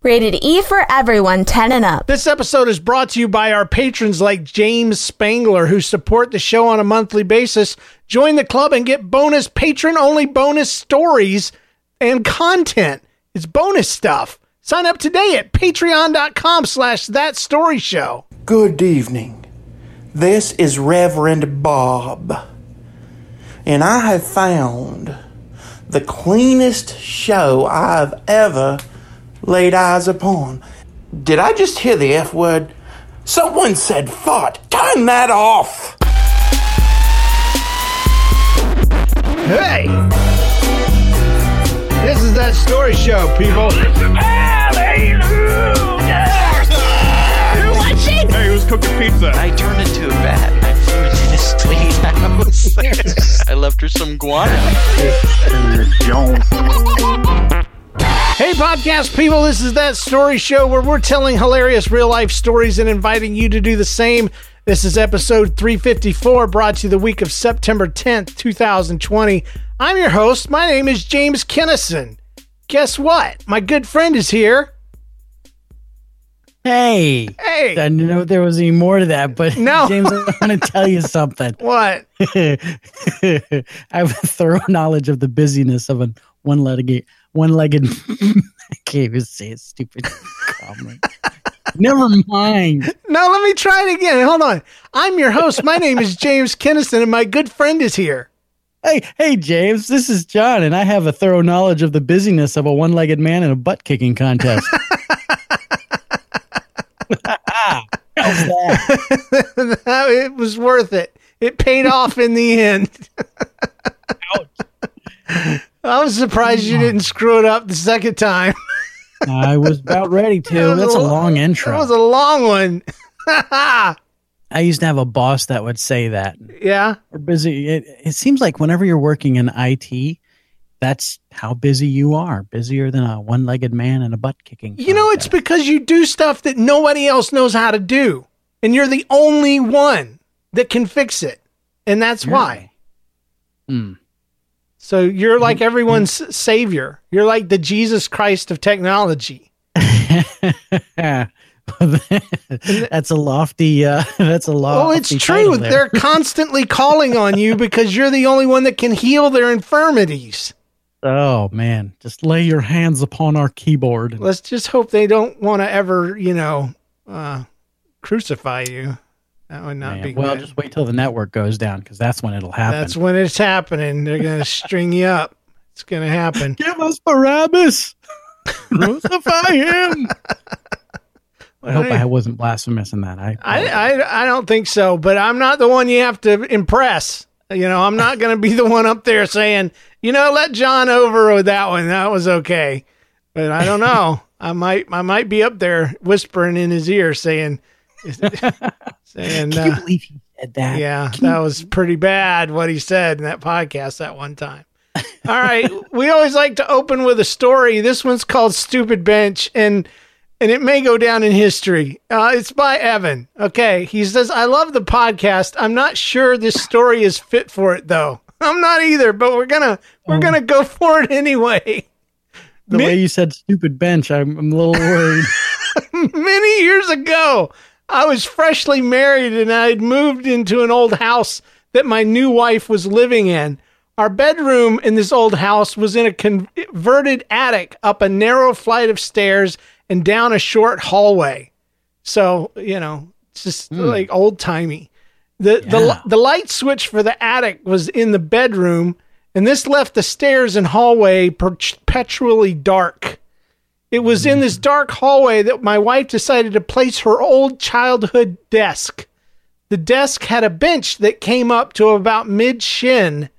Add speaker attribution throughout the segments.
Speaker 1: Rated E for everyone 10 and up.
Speaker 2: This episode is brought to you by our patrons like James Spangler, who support the show on a monthly basis. Join the club and get bonus patron only bonus stories and content. It's bonus stuff. Sign up today at patreon.com slash that story show.
Speaker 3: Good evening. This is Reverend Bob. And I have found the cleanest show I've ever laid eyes upon. Did I just hear the F word? Someone said fart. Turn that off!
Speaker 2: Hey! This is that story show, people.
Speaker 4: Hey, who's cooking pizza?
Speaker 5: I turned into a bat. I flew into the street. I I left her some guano.
Speaker 2: Hey, podcast people, this is that story show where we're telling hilarious real life stories and inviting you to do the same. This is episode 354, brought to you the week of September 10th, 2020. I'm your host. My name is James Kennison. Guess what? My good friend is here.
Speaker 6: Hey.
Speaker 2: Hey.
Speaker 6: I didn't know there was any more to that, but
Speaker 2: No.
Speaker 6: James, I want to tell you something.
Speaker 2: What?
Speaker 6: I have a thorough knowledge of the busyness of a one-legged, one-legged. I can't even say it. Stupid. comment. Never mind.
Speaker 2: No, let me try it again. Hold on. I'm your host. My name is James Kennison, and my good friend is here.
Speaker 6: Hey, hey, James. This is John, and I have a thorough knowledge of the busyness of a one-legged man in a butt-kicking contest. That?
Speaker 2: it was worth it. It paid off in the end. I was surprised you didn't screw it up the second time.
Speaker 6: I was about ready to. That's a long intro.
Speaker 2: That was a long one.
Speaker 6: I used to have a boss that would say that.
Speaker 2: yeah.
Speaker 6: We're busy. It, it seems like whenever you're working in IT, that's how busy you are. Busier than a one-legged man in a butt kicking.
Speaker 2: You know, it's because you do stuff that nobody else knows how to do. And you're the only one that can fix it. And that's why.
Speaker 6: Hmm.
Speaker 2: So you're like everyone's savior. You're like the Jesus Christ of technology.
Speaker 6: that's a lofty. Uh, that's a lofty.
Speaker 2: Oh, it's true.
Speaker 6: there.
Speaker 2: They're constantly calling on you because you're the only one that can heal their infirmities.
Speaker 6: Oh man, just lay your hands upon our keyboard.
Speaker 2: Let's just hope they don't want to ever, you know, uh, crucify you. That would not
Speaker 6: Man,
Speaker 2: be
Speaker 6: well,
Speaker 2: good.
Speaker 6: just wait till the network goes down because that's when it'll happen.
Speaker 2: That's when it's happening. They're going to string you up. It's going to happen.
Speaker 6: Give us Barabbas. Crucify him. I hope I wasn't blasphemous in that. I,
Speaker 2: I, I, I don't think so, but I'm not the one you have to impress. You know, I'm not going to be the one up there saying, you know, let John over with that one. That was okay. But I don't know. I might, I might be up there whispering in his ear saying, saying,
Speaker 6: Can you
Speaker 2: uh,
Speaker 6: believe he said that?
Speaker 2: yeah, that was pretty bad what he said in that podcast that one time. All right. we always like to open with a story. This one's called Stupid Bench. And and it may go down in history. Uh, it's by Evan. Okay. He says, I love the podcast. I'm not sure this story is fit for it, though. I'm not either, but we're gonna we're
Speaker 6: Oh.
Speaker 2: gonna go for it anyway.
Speaker 6: The way you said stupid bench, I'm, I'm a little worried.
Speaker 2: Many years ago, I was freshly married and I had moved into an old house that my new wife was living in. Our bedroom in this old house was in a converted attic up a narrow flight of stairs and down a short hallway. So, you know, it's just hmm. like old timey. The, the the light switch for the attic was in the bedroom, and this left the stairs and hallway perpetually dark. It was in this dark hallway that my wife decided to place her old childhood desk. The desk had a bench that came up to about mid shin.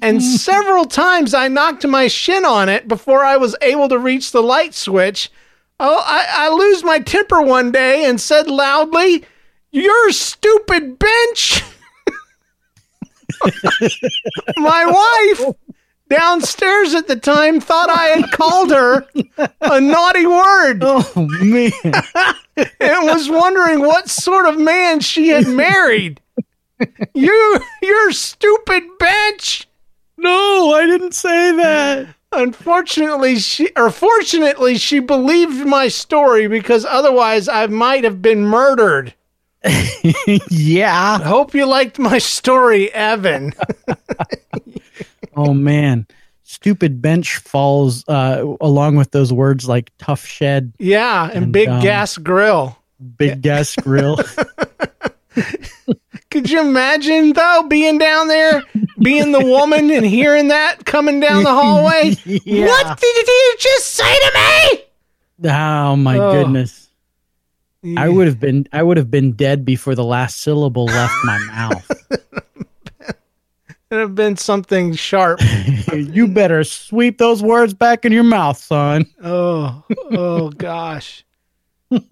Speaker 2: and several times I knocked my shin on it before I was able to reach the light switch. Oh, I, I lose my temper one day and said loudly, You're stupid bench. my wife downstairs at the time thought I had called her a naughty word.
Speaker 6: Oh man.
Speaker 2: and was wondering what sort of man she had married. You you're stupid bitch.
Speaker 6: No, I didn't say that.
Speaker 2: Unfortunately, she or fortunately she believed my story because otherwise I might have been murdered.
Speaker 6: yeah.
Speaker 2: I hope you liked my story, Evan.
Speaker 6: Oh man. Stupid bench falls uh, along with those words like tough shed,
Speaker 2: yeah, and,
Speaker 6: And,
Speaker 2: big
Speaker 6: um,
Speaker 2: gas grill.
Speaker 6: big gas grill.
Speaker 2: Could you imagine though being down there, being the woman and hearing that coming down the hallway?
Speaker 6: Yeah.
Speaker 2: What did you just say to me?
Speaker 6: oh my
Speaker 2: Oh.
Speaker 6: goodness. I would have been I would have been dead before the last syllable left my mouth.
Speaker 2: It'd have been something sharp.
Speaker 6: you better sweep those words back in your mouth, son.
Speaker 2: Oh, oh gosh.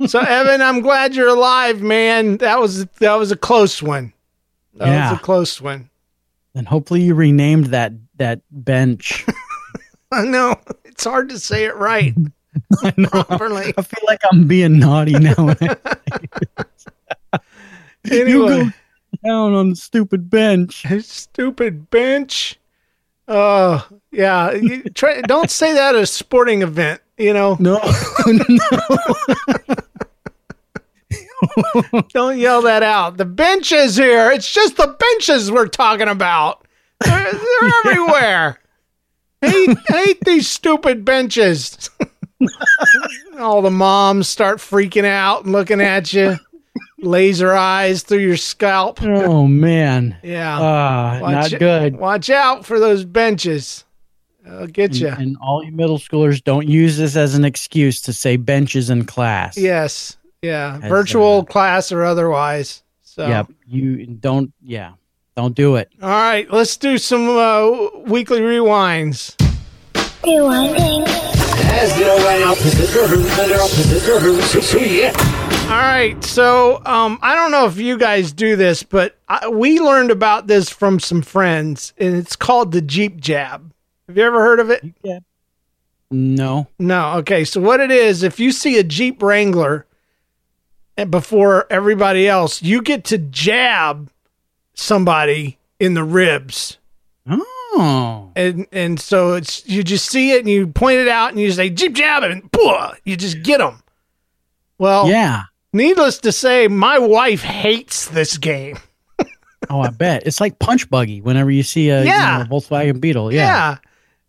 Speaker 2: So Evan, I'm glad you're alive, man. That was that was a close one. That
Speaker 6: Yeah.
Speaker 2: was a close one.
Speaker 6: And hopefully you renamed that that bench.
Speaker 2: I know it's hard to say it right
Speaker 6: I know.
Speaker 2: properly.
Speaker 6: I feel like I'm being naughty now.
Speaker 2: Anyway,
Speaker 6: down on the stupid bench.
Speaker 2: stupid bench. Oh yeah, you try, don't say that at a sporting event. You know,
Speaker 6: No, no.
Speaker 2: don't yell that out. The bench is here. It's just the benches we're talking about. They're, they're everywhere. Hate, hate these stupid benches. All the moms start freaking out and looking at you, laser eyes through your scalp.
Speaker 6: oh man.
Speaker 2: Yeah,
Speaker 6: Ah,
Speaker 2: Watch-
Speaker 6: not good.
Speaker 2: Watch out for those benches. I'll get you.
Speaker 6: and all you middle schoolers don't use this as an excuse to say benches in class.
Speaker 2: Yes, yeah,
Speaker 6: As,
Speaker 2: virtual
Speaker 6: uh,
Speaker 2: class or otherwise. So,
Speaker 6: Yep. You don't. Yeah. Don't do it.
Speaker 2: all right, let's do some uh, weekly rewinds. All right, so um, I don't know if you guys do this, but I, we learned about this from some friends, and it's called the Jeep Jab. Have you ever heard of it?
Speaker 6: No.
Speaker 2: No. Okay. So what it is, if you see a Jeep Wrangler and before everybody else, you get to jab somebody in the ribs.
Speaker 6: Oh.
Speaker 2: And and so it's you just see it and you point it out and you say Jeep jab and boom, you just get them. Well,
Speaker 6: Yeah.
Speaker 2: needless to say, my wife hates this game.
Speaker 6: Oh, I bet it's like punch buggy. Whenever you see a you
Speaker 2: Yeah.
Speaker 6: know, Volkswagen Beetle,
Speaker 2: Yeah.
Speaker 6: yeah,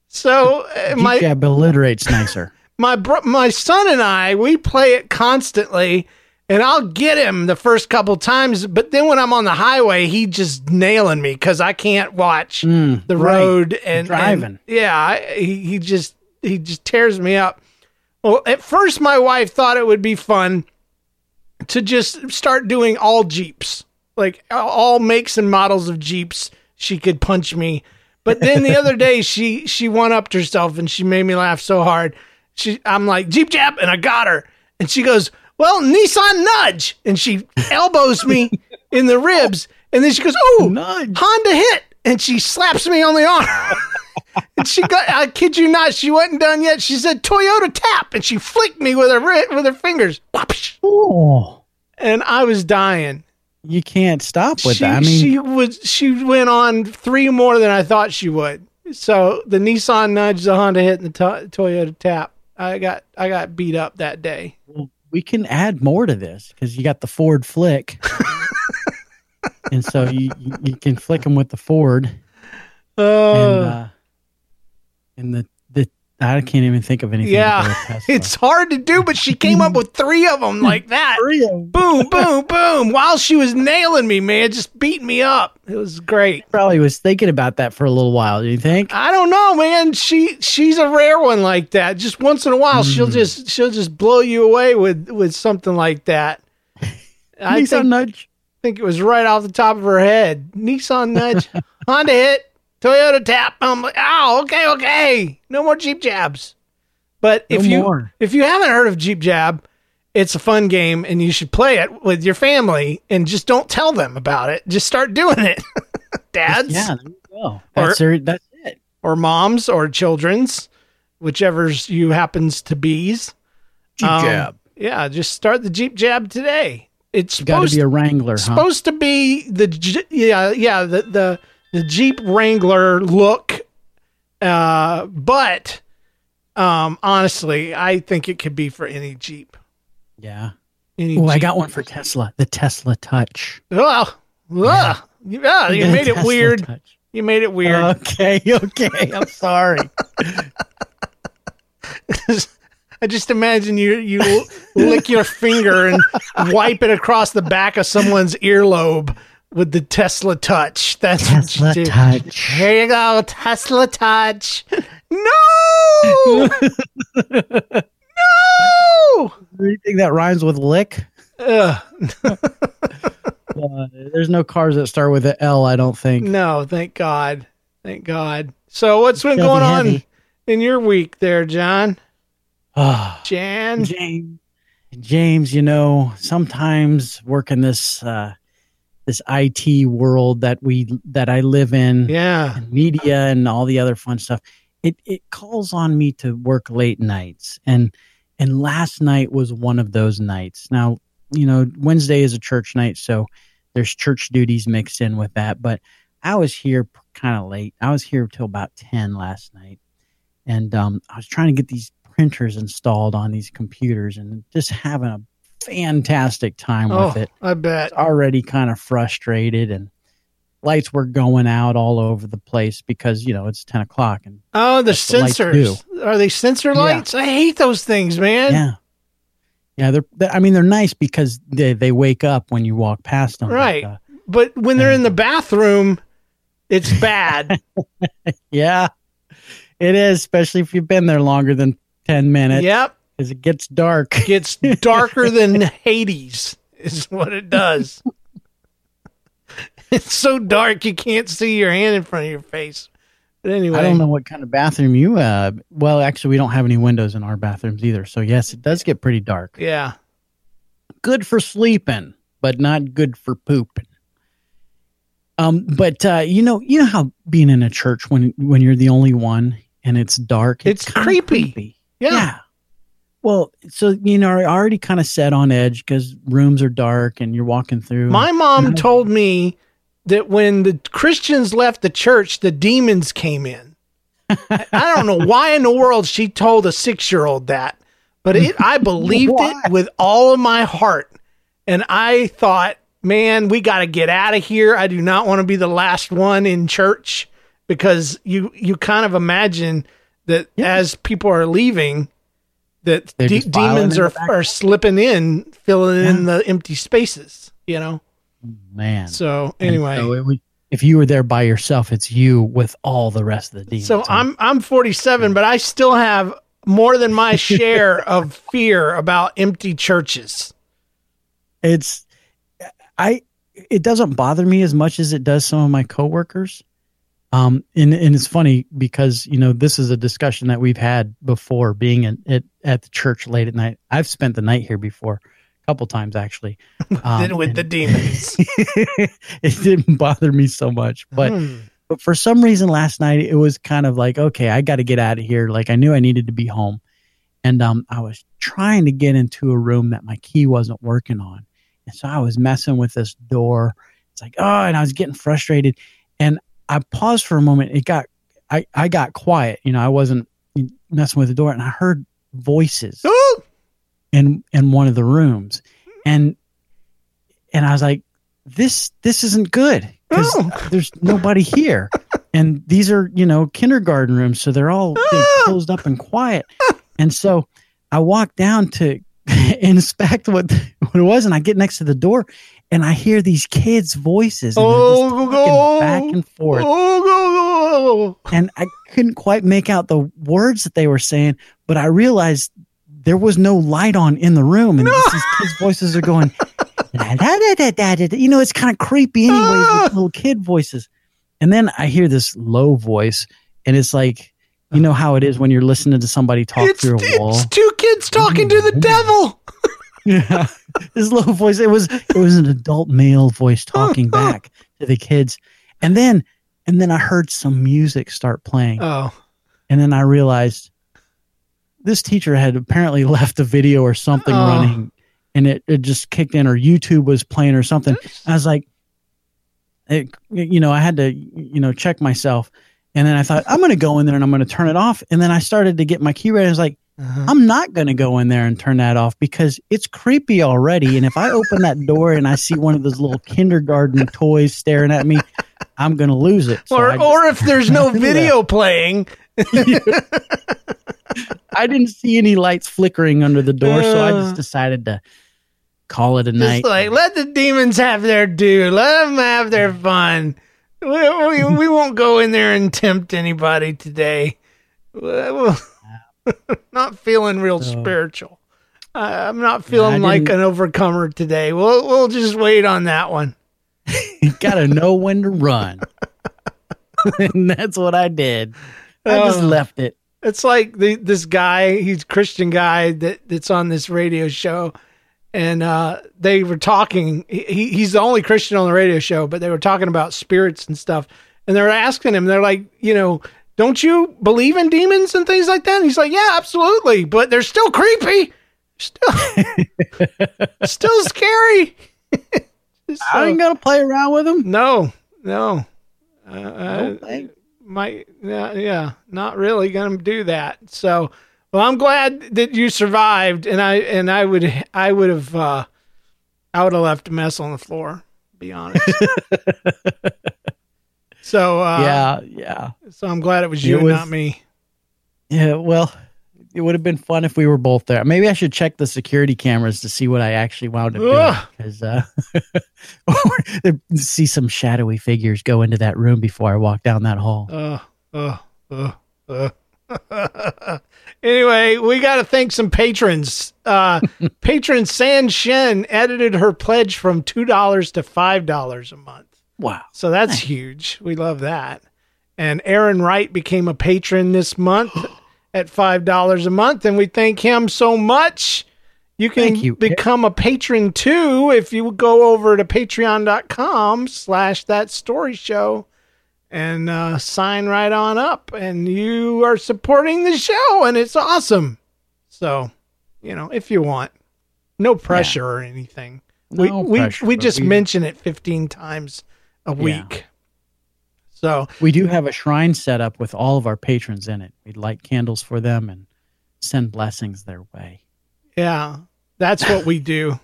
Speaker 2: So uh,
Speaker 6: Jeep
Speaker 2: my
Speaker 6: Jab alliterates nicer.
Speaker 2: my bro- my son and I we play it constantly and I'll get him the first couple times but then when I'm on the highway he just nailing me cuz I can't watch
Speaker 6: Mm,
Speaker 2: the
Speaker 6: right.
Speaker 2: road and
Speaker 6: Driving.
Speaker 2: and- yeah I, he, he just he just tears me up. Well at first my wife thought it would be fun to just start doing all jeeps like all makes and models of jeeps. She could punch me. But then the other day she she one upped herself and she made me laugh so hard. She i'm like jeep Jab, and i got her. And she goes well nissan nudge and she elbows me in the ribs and then she goes oh
Speaker 6: Nudge.
Speaker 2: honda hit and she slaps me on the arm and she got, I kid you not, she wasn't done yet. She said, Toyota tap. And she flicked me with her, with her fingers. Whoosh.
Speaker 6: Oh,
Speaker 2: And I was dying.
Speaker 6: you can't stop with
Speaker 2: she,
Speaker 6: that. I mean,
Speaker 2: she was, she went on three more than I thought she would. So the Nissan nudge, the Honda hit, and the to- Toyota tap. I got, I got beat up that day.
Speaker 6: well, we can add more to this because you got the Ford Flick, and so you you, can flick them with the Ford.
Speaker 2: Oh,
Speaker 6: and uh, and the I can't even think of anything.
Speaker 2: yeah. It's hard to do, but she came up with three of them like that.
Speaker 6: Three of 'em.
Speaker 2: boom, boom, boom. While she was nailing me, man, just beating me up. It was great.
Speaker 6: probably was thinking about that for a little while. Do you think?
Speaker 2: I don't know, man. She she's a rare one like that. Just once in a while,
Speaker 6: Mm.
Speaker 2: she'll just she'll just blow you away with with something like that. I
Speaker 6: Nissan
Speaker 2: think,
Speaker 6: nudge.
Speaker 2: think it was right off the top of her head. Nissan nudge, Honda hit, Toyota tap. I'm like, oh, okay, okay. No more Jeep jabs. But if
Speaker 6: No
Speaker 2: you
Speaker 6: more.
Speaker 2: if you haven't heard of Jeep Jab, it's a fun game and you should play it with your family and just don't tell them about it. Just start doing it. Dads
Speaker 6: Yeah, there you go. That's her, that's it.
Speaker 2: or moms or children's, whichever's you happens to be's.
Speaker 6: Jeep
Speaker 2: Um,
Speaker 6: jab.
Speaker 2: Yeah, just start the Jeep Jab today. It's
Speaker 6: You got to be a Wrangler, huh?
Speaker 2: supposed to be the yeah yeah the the the Jeep Wrangler look, uh, but um, honestly, I think it could be for any Jeep.
Speaker 6: yeah.
Speaker 2: Any
Speaker 6: Oh, I got one for Tesla. The Tesla Touch.
Speaker 2: Oh, ugh. yeah, you made it weird.
Speaker 6: Touch.
Speaker 2: You made it weird.
Speaker 6: Okay, okay. I'm sorry.
Speaker 2: I just imagine you you lick your finger and wipe it across the back of someone's earlobe with the Tesla Touch. That's
Speaker 6: Tesla
Speaker 2: what you do.
Speaker 6: Touch.
Speaker 2: Here you go, Tesla Touch. No, no.
Speaker 6: Anything that rhymes with lick?
Speaker 2: Ugh.
Speaker 6: Uh, there's no cars that start with an L, I don't think.
Speaker 2: No, thank God, thank God. So what's been going on
Speaker 6: heavy.
Speaker 2: in your week, there, John?
Speaker 6: Ah,
Speaker 2: Jan?
Speaker 6: James, James, you know, sometimes working this uh, this IT world that we that I live in,
Speaker 2: Yeah.
Speaker 6: and media and all the other fun stuff, it it calls on me to work late nights, and and last night was one of those nights. Now, you know, Wednesday is a church night, so there's church duties mixed in with that, but I was here kind of late. I was here till about ten last night, and um, I was trying to get these printers installed on these computers and just having a fantastic time
Speaker 2: Oh,
Speaker 6: with it.
Speaker 2: I bet.
Speaker 6: Already kind of frustrated and lights were going out all over the place because you know it's 10 o'clock and
Speaker 2: Oh, the
Speaker 6: That's what lights
Speaker 2: sensors. Are they sensor
Speaker 6: Yeah.
Speaker 2: lights? I hate those things, man.
Speaker 6: yeah yeah they're, they i mean they're nice because they, they wake up when you walk past them
Speaker 2: Right.
Speaker 6: uh,
Speaker 2: But when they're in the bathroom, it's bad.
Speaker 6: yeah it is especially if you've been there longer than 10 minutes
Speaker 2: yep.
Speaker 6: Because it gets dark
Speaker 2: Gets darker than Hades, is what it does. it's so dark you can't see your hand in front of your face. But anyway,
Speaker 6: I don't know what kind of bathroom you uh well actually we don't have any windows in our bathrooms either. So yes, it does get pretty dark.
Speaker 2: Yeah.
Speaker 6: Good for sleeping, but not good for pooping. Um but uh you know, you know how being in a church when when you're the only one and it's dark,
Speaker 2: It's
Speaker 6: kinda
Speaker 2: creepy. Yeah.
Speaker 6: Well, so you know, I already kind of set on edge because rooms are dark and you're walking through.
Speaker 2: My mom told me that when the Christians left the church, the demons came in. I don't know why in the world she told a six year old that, but it, I believed it with all of my heart. And I thought, man, we got to get out of here. I do not want to be the last one in church because you, you kind of imagine that
Speaker 6: Yeah.
Speaker 2: as people are leaving, that de- demons are, are slipping in, filling in the empty spaces, you know?
Speaker 6: man.
Speaker 2: So anyway,
Speaker 6: so would- if you were there by yourself, it's you with all the rest of the demons.
Speaker 2: so I'm I'm 47, but I still have more than my share of fear about empty churches.
Speaker 6: it's I it doesn't bother me as much as it does some of my coworkers. Um, and and it's funny because you know this is a discussion that we've had before, being at at, at the church late at night. I've spent the night here before, a couple times actually. Um,
Speaker 2: with the demons.
Speaker 6: it didn't bother me so much, but
Speaker 2: Hmm.
Speaker 6: But for some reason last night it was kind of like, okay, I got to get out of here. Like I knew I needed to be home. And um, I was trying to get into a room that my key wasn't working on. And so I was messing with this door. It's like, oh, and I was getting frustrated. And I paused for a moment. It got, I, I got quiet. You know, I wasn't messing with the door and I heard voices in, in one of the rooms. And, and I was like, this, this isn't good because oh. there's nobody here. And these are, you know, kindergarten rooms. So they're all they're oh. closed up and quiet. And so I walked down to inspect what, what it was. And I get next to the door and I hear these kids' voices. And
Speaker 2: Oh, go,
Speaker 6: back and forth.
Speaker 2: Oh, go, go.
Speaker 6: And I couldn't quite make out the words that they were saying, but I realized there was no light on in the room. And these kids' voices are going, "Da, da, da, da, da, da, da." you know, it's kind of creepy, anyways, with little kid voices. And then I hear this low voice, and it's like, you know how it is when you're listening to somebody talk
Speaker 2: It's,
Speaker 6: through a wall.
Speaker 2: it's two kids talking to the mm-hmm. devil.
Speaker 6: Yeah, his low voice. It was it was an adult male voice talking back to the kids, and then and then I heard some music start playing,
Speaker 2: Oh,
Speaker 6: and then I realized this teacher had apparently left a video or something
Speaker 2: Oh.
Speaker 6: running, and it, it just kicked in, or YouTube was playing or something. I was like, it, you know, I had to you know check myself, and then I thought I'm going to go in there and I'm going to turn it off, and then I started to get my key ready. I was like.
Speaker 2: Uh-huh.
Speaker 6: I'm not going to go in there and turn that off because it's creepy already. And if I open that door and I see one of those little kindergarten toys staring at me, I'm going to lose it. So
Speaker 2: or
Speaker 6: just-
Speaker 2: or if there's no video playing,
Speaker 6: I didn't see any lights flickering under the door, so I
Speaker 2: Uh.
Speaker 6: just decided to call it a
Speaker 2: just
Speaker 6: night.
Speaker 2: like let the demons have their due, let them have their fun. We, we, we won't go in there and tempt anybody today. We- not feeling real
Speaker 6: So-
Speaker 2: spiritual. I'm not feeling like an overcomer today. We'll we'll just wait on that one.
Speaker 6: you got to know when to run. and that's what I did. I just
Speaker 2: Uh.
Speaker 6: left it.
Speaker 2: It's like the this guy, he's a Christian guy that that's on this radio show, and uh, they were talking. He, he's the only Christian on the radio show, but they were talking about spirits and stuff, and they were asking him. They're like, you know, don't you believe in demons and things like that? And he's like, yeah, absolutely, but they're still creepy, still, still scary.
Speaker 6: I ain't to play around with them.
Speaker 2: No, no. Uh, uh,
Speaker 6: No thanks.
Speaker 2: might yeah, yeah not really gonna do that so well i'm glad that you survived and i and i would i would have uh i would have left a mess on the floor be honest so uh
Speaker 6: yeah, yeah.
Speaker 2: so i'm glad it was you
Speaker 6: It
Speaker 2: and
Speaker 6: was-
Speaker 2: not me
Speaker 6: Yeah, well, it would have been fun if we were both there. Maybe I should check the security cameras to see what I actually wound up doing. Because uh, see some shadowy figures go into that room before I walk down that hall.
Speaker 2: uh uh uh, uh. anyway, we got to thank some patrons. Uh, patron San Shen edited her pledge from two dollars to five dollars a month.
Speaker 6: Wow.
Speaker 2: So that's huge. We love that. And Aaron Wright became a patron this month at five dollars a month, and we thank him so much. You can
Speaker 6: you.
Speaker 2: become a patron too if you go over to patreon.com slash that story show and uh, sign right on up and you are supporting the show and it's awesome. So, you know, if you want. No pressure or anything.
Speaker 6: No
Speaker 2: we
Speaker 6: pressure,
Speaker 2: we, we just
Speaker 6: we-
Speaker 2: mention it 15 times a
Speaker 6: Yeah.
Speaker 2: week. So,
Speaker 6: We do have a shrine set up with all of our patrons in it. We light candles for them and send blessings their way.
Speaker 2: yeah, that's what we do.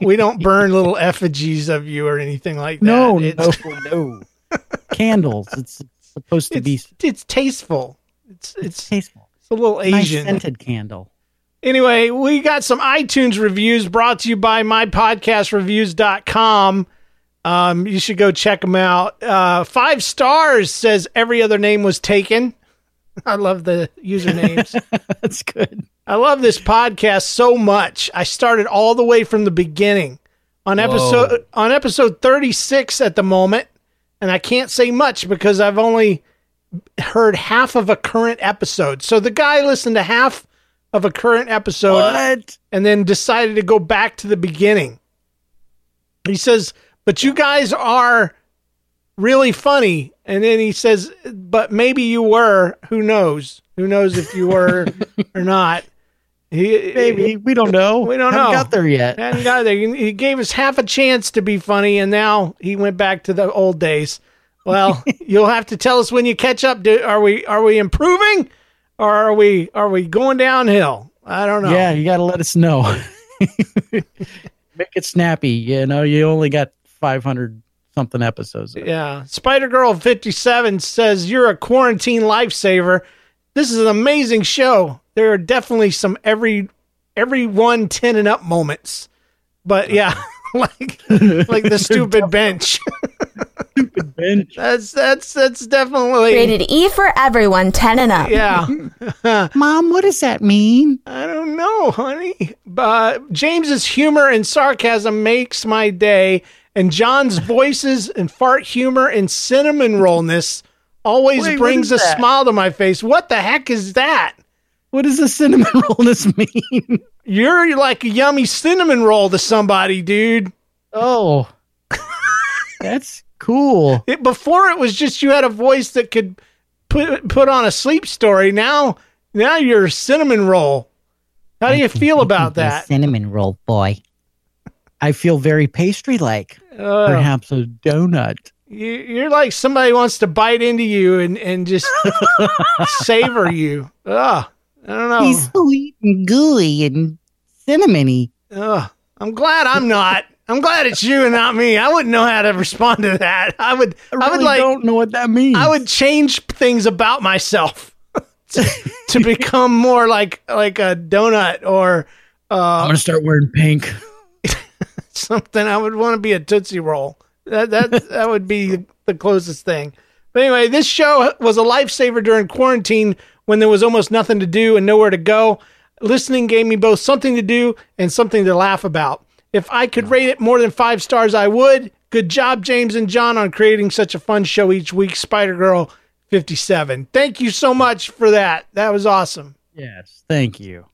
Speaker 2: we don't burn little effigies of you or anything like that.
Speaker 6: No,
Speaker 2: it's,
Speaker 6: no, no. Candles. It's, it's supposed to be
Speaker 2: it's, it's tasteful. It's
Speaker 6: it's
Speaker 2: it's
Speaker 6: tasteful.
Speaker 2: it's a little
Speaker 6: Nice
Speaker 2: Asian.
Speaker 6: scented candle.
Speaker 2: Anyway, we got some iTunes reviews brought to you by mypodcastreviews.com. Um, you should go check them out. Uh, five stars says every other name was taken. I love the usernames.
Speaker 6: That's good.
Speaker 2: I love this podcast so much. I started all the way from the beginning on episode on episode 36 at the moment, and I can't say much because I've only heard half of a current episode. So the guy listened to half of a current episode
Speaker 6: What?
Speaker 2: and then decided to go back to the beginning. He says, "But you guys are really funny. And then he says, but maybe you were. Who knows? Who knows if you were or not? He,
Speaker 6: Maybe we don't know.
Speaker 2: We don't
Speaker 6: Haven't
Speaker 2: know.
Speaker 6: got there yet.
Speaker 2: Hadn't got there. He he gave us half a chance to be funny, and now he went back to the old days. Well, you'll have to tell us when you catch up. Do, are we are we improving, or are we are we going downhill? I don't know.
Speaker 6: Yeah, you got to let us know. Make it snappy. You know, you only got 500 something episodes.
Speaker 2: Yeah. Spider Girl 57 says, You're a quarantine lifesaver. This is an amazing show. There are definitely some every every one 10 and up moments. But yeah, like like the stupid bench.
Speaker 6: stupid bench.
Speaker 2: That's that's that's definitely
Speaker 1: Rated E for everyone, 10 and up.
Speaker 2: Yeah.
Speaker 6: Mom, what does that mean?
Speaker 2: I don't know, honey. But James's humor and sarcasm makes my day, and John's voices and fart humor and cinnamon rollness always
Speaker 6: Wait,
Speaker 2: brings a
Speaker 6: that?
Speaker 2: smile to my face. What the heck is that?
Speaker 6: What does the cinnamon rollness mean?
Speaker 2: You're like a yummy cinnamon roll to somebody, dude.
Speaker 6: Oh, that's cool.
Speaker 2: It, before it was just you had a voice that could put put on a sleep story. Now, now you're a cinnamon roll. How do you feel about that?
Speaker 6: Cinnamon roll boy. I feel very pastry like.
Speaker 2: Uh,
Speaker 6: Perhaps a donut.
Speaker 2: You, you're like somebody wants to bite into you and, and just savor you. Ugh, I don't know.
Speaker 6: He's sweet and gooey and cinnamony.
Speaker 2: Ugh, I'm glad I'm not. I'm glad it's you and not me. I wouldn't know how to respond to that. I would.
Speaker 6: I,
Speaker 2: I, would
Speaker 6: really
Speaker 2: like.
Speaker 6: don't know what that means.
Speaker 2: I would change things about myself to, to become more like like a donut or
Speaker 6: I'm
Speaker 2: uh,
Speaker 6: gonna start wearing pink.
Speaker 2: something. I would want to be a tootsie roll. That that that would be the closest thing. But anyway, this show was a lifesaver during quarantine when there was almost nothing to do and nowhere to go. Listening gave me both something to do and something to laugh about. If I could rate it more than five stars, I would. Good job, James and John, on creating such a fun show each week. Spider Girl 57. Thank you so much for that. That was awesome.
Speaker 6: Yes, thank you.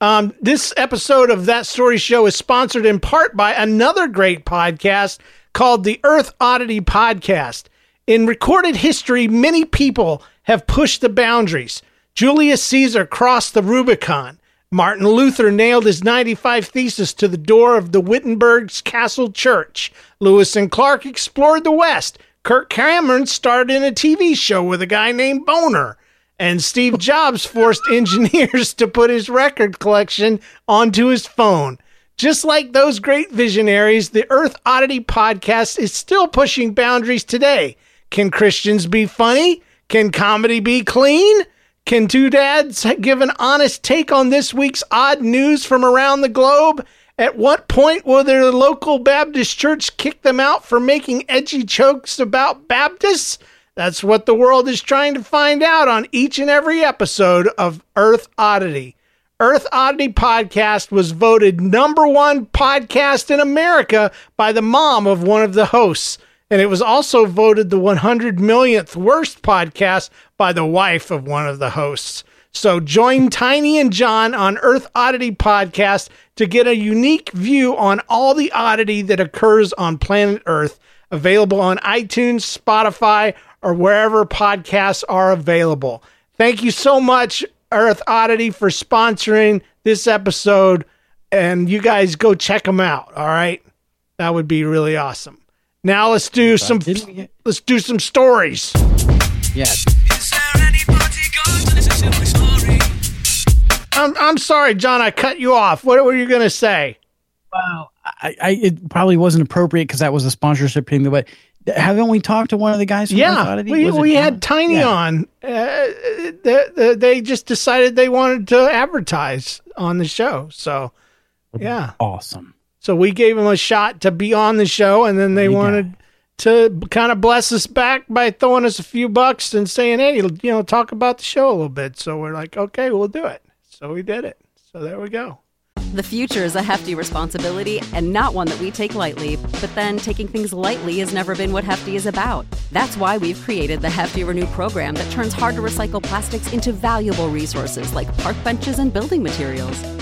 Speaker 2: Um, this episode of That Story Show is sponsored in part by another great podcast called the Earth Oddity Podcast. In recorded history, many people have pushed the boundaries. Julius Caesar crossed the Rubicon. Martin Luther nailed his 95 Thesis to the door of the Wittenberg's Castle Church. Lewis and Clark explored the West. Kirk Cameron starred in a TV show with a guy named Boner. And Steve Jobs forced engineers to put his record collection onto his phone. Just like those great visionaries, the Earth Oddity podcast is still pushing boundaries today. Can Christians be funny? Can comedy be clean? Can two dads give an honest take on this week's odd news from around the globe? At what point will their local Baptist church kick them out for making edgy jokes about Baptists? That's what the world is trying to find out on each and every episode of Earth Oddity. Earth Oddity Podcast was voted number one podcast in America by the mom of one of the hosts. And it was also voted the 100 millionth worst podcast by the wife of one of the hosts. So join Tiny and John on Earth Oddity Podcast to get a unique view on all the oddity that occurs on planet Earth. Available on iTunes, Spotify, or wherever podcasts are available. Thank you so much, Earth Oddity, for sponsoring this episode. And you guys go check them out. All right. That would be really awesome. Now let's do some
Speaker 6: Didn't get-
Speaker 2: let's do some stories.
Speaker 6: Yes.
Speaker 2: I'm I'm sorry, John, I cut you off. What were you gonna say?
Speaker 6: Wow. I, I it probably wasn't appropriate because that was a sponsorship thing, but haven't we talked to one of the guys? From
Speaker 2: Yeah, we, we
Speaker 6: John?
Speaker 2: had Tiny
Speaker 6: Yeah.
Speaker 2: on. Uh, they, they- they just decided they wanted to advertise on the show. So, yeah.
Speaker 6: Awesome.
Speaker 2: So we gave them a shot to be on the show, and then they
Speaker 6: You
Speaker 2: wanted to kind of bless us back by throwing us a few bucks and saying, "Hey, you know, talk about the show a little bit." So we're like, "Okay, we'll do it." So we did it. So there we go.
Speaker 7: The future is a hefty responsibility and not one that we take lightly. But then taking things lightly has never been what Hefty is about. That's why we've created the Hefty Renew program that turns hard to recycle plastics into valuable resources like park benches and building materials.